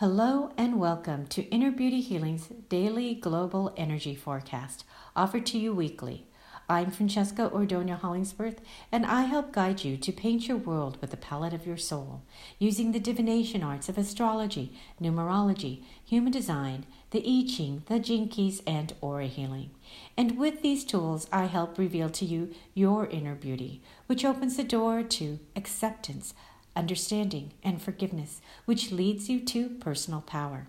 Hello and welcome to Inner Beauty Healing's daily global energy forecast, offered to you weekly. I'm Francesca Ordonia Hollingsworth, and I help guide you to paint your world with the palette of your soul, using the divination arts of astrology, numerology, human design, the I Ching, the Gene Keys, and aura healing. And with these tools, I help reveal to you your inner beauty, which opens the door to acceptance understanding, and forgiveness, which leads you to personal power.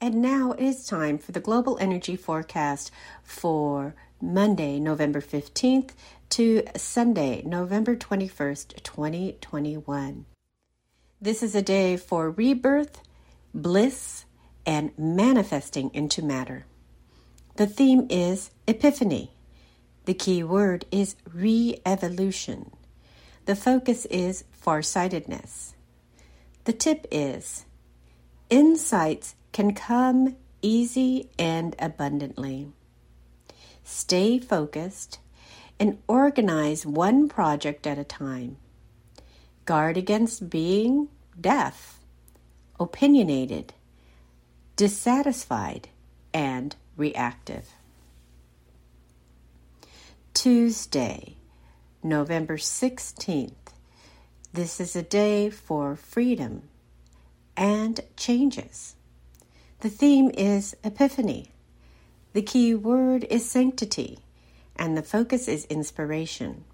And now it is time for the global energy forecast for Monday, November 15th to Sunday, November 21st, 2021. This is a day for rebirth, bliss, and manifesting into matter. The theme is Epiphany. The key word is re evolution. The focus is farsightedness. The tip is insights can come easy and abundantly. Stay focused and organize one project at a time. Guard against being deaf, opinionated, dissatisfied, and reactive. Tuesday, November 16th. This is a day for freedom and changes. The theme is Epiphany. The key word is sanctity, and the focus is inspiration.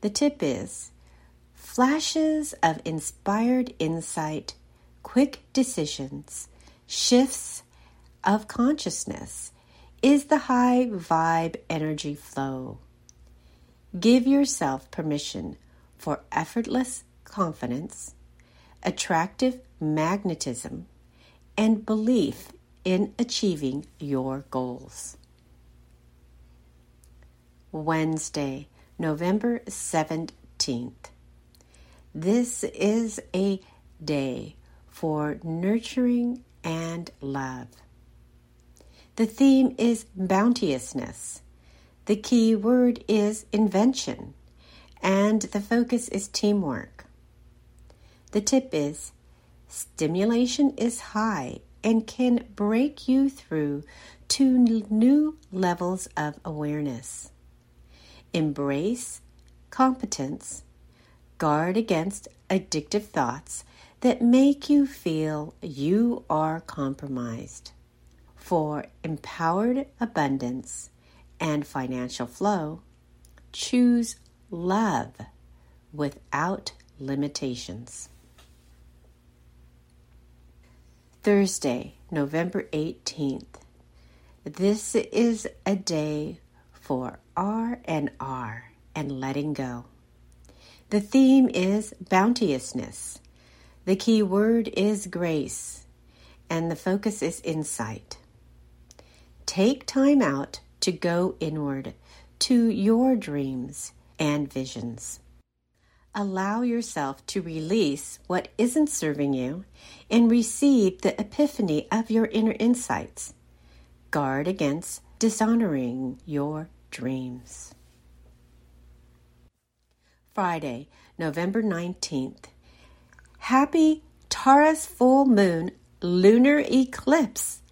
The tip is flashes of inspired insight, quick decisions, shifts of consciousness is the high vibe energy flow. Give yourself permission for effortless confidence, attractive magnetism, and belief in achieving your goals. Wednesday, November 17th. This is a day for nurturing and love. The theme is bounteousness. The key word is invention, and the focus is teamwork. The tip is stimulation is high and can break you through to new levels of awareness. Embrace competence, guard against addictive thoughts that make you feel you are compromised for empowered abundance and financial flow, choose love without limitations. Thursday, November 18th. This is a day for R and R and letting go. The theme is bounteousness. The key word is grace, and the focus is insight. Take time out to go inward to your dreams and visions. Allow yourself to release what isn't serving you and receive the epiphany of your inner insights. Guard against dishonoring your dreams. Friday, November 19th. Happy Taurus full moon lunar eclipse.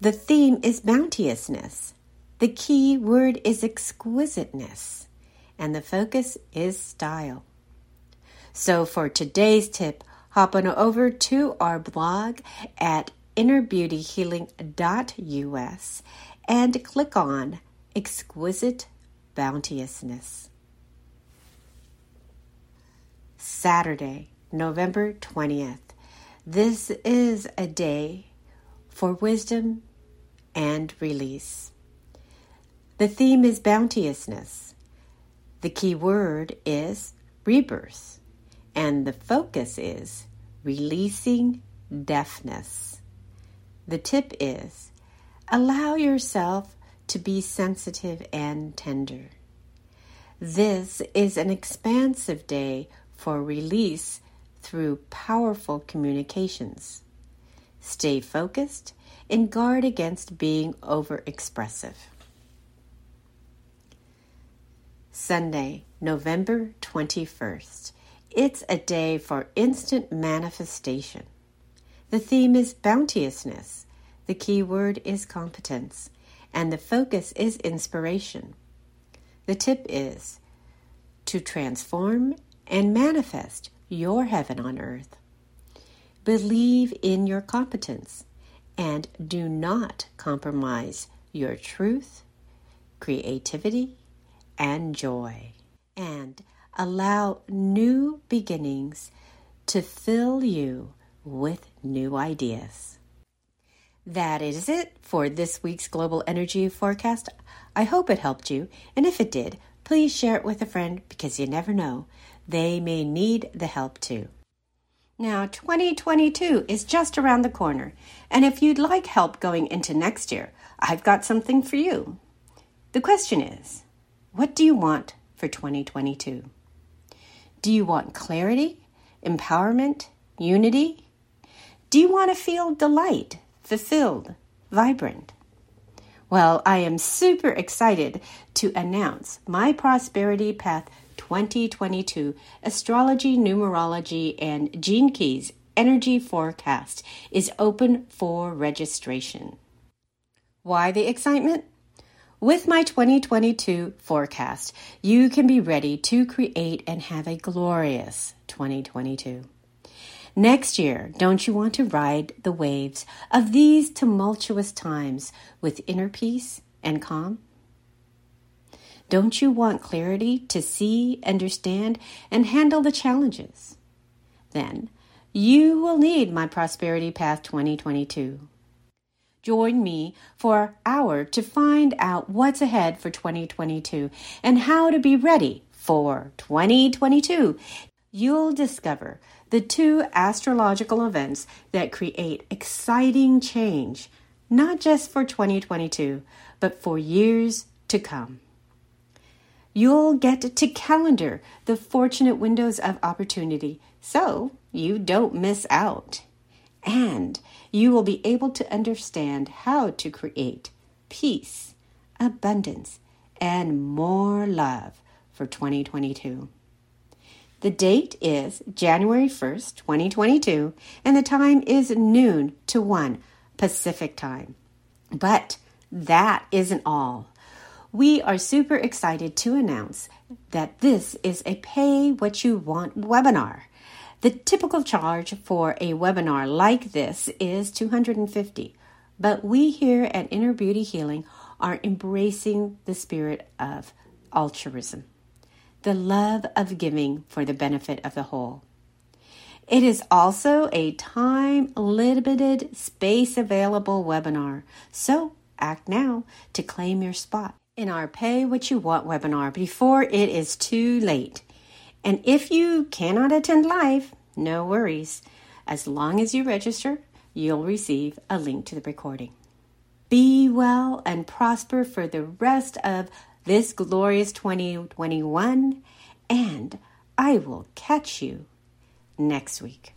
The theme is bounteousness. The key word is exquisiteness. And the focus is style. So for today's tip, hop on over to our blog at innerbeautyhealing.us and click on Exquisite Bounteousness. Saturday, November 20th. This is a day for wisdom and release. The theme is bounteousness. The key word is rebirth, and the focus is releasing deafness. The tip is allow yourself to be sensitive and tender. This is an expansive day for release through powerful communications. Stay focused and guard against being overexpressive. Sunday, November 21st. It's a day for instant manifestation. The theme is bounteousness. The key word is competence. And the focus is inspiration. The tip is to transform and manifest your heaven on earth. Believe in your competence and do not compromise your truth, creativity, and joy. And allow new beginnings to fill you with new ideas. That is it for this week's Global Energy Forecast. I hope it helped you, and if it did, please share it with a friend because you never know, they may need the help too. Now, 2022 is just around the corner, and if you'd like help going into next year, I've got something for you. The question is what do you want for 2022? Do you want clarity, empowerment, unity? Do you want to feel delight, fulfilled, vibrant? Well, I am super excited to announce my Prosperity Path 2022 Astrology, Numerology, and Gene Keys Energy Forecast is open for registration. Why the excitement? With my 2022 forecast, you can be ready to create and have a glorious 2022. Next year, don't you want to ride the waves of these tumultuous times with inner peace and calm? Don't you want clarity to see, understand, and handle the challenges? Then you will need my Prosperity Path 2022. Join me for an hour to find out what's ahead for 2022 and how to be ready for 2022. You'll discover the two astrological events that create exciting change, not just for 2022, but for years to come. You'll get to calendar the fortunate windows of opportunity so you don't miss out. And you will be able to understand how to create peace, abundance, and more love for 2022. The date is January 1st, 2022, and the time is noon to 1 Pacific time. But that isn't all. We are super excited to announce that this is a pay what you want webinar. The typical charge for a webinar like this is 250, but we here at Inner Beauty Healing are embracing the spirit of altruism, the love of giving for the benefit of the whole. It is also a time limited, space available webinar, so act now to claim your spot in our Pay What You Want webinar before it is too late. And if you cannot attend live, no worries. As long as you register, you'll receive a link to the recording. Be well and prosper for the rest of this glorious 2021, and I will catch you next week.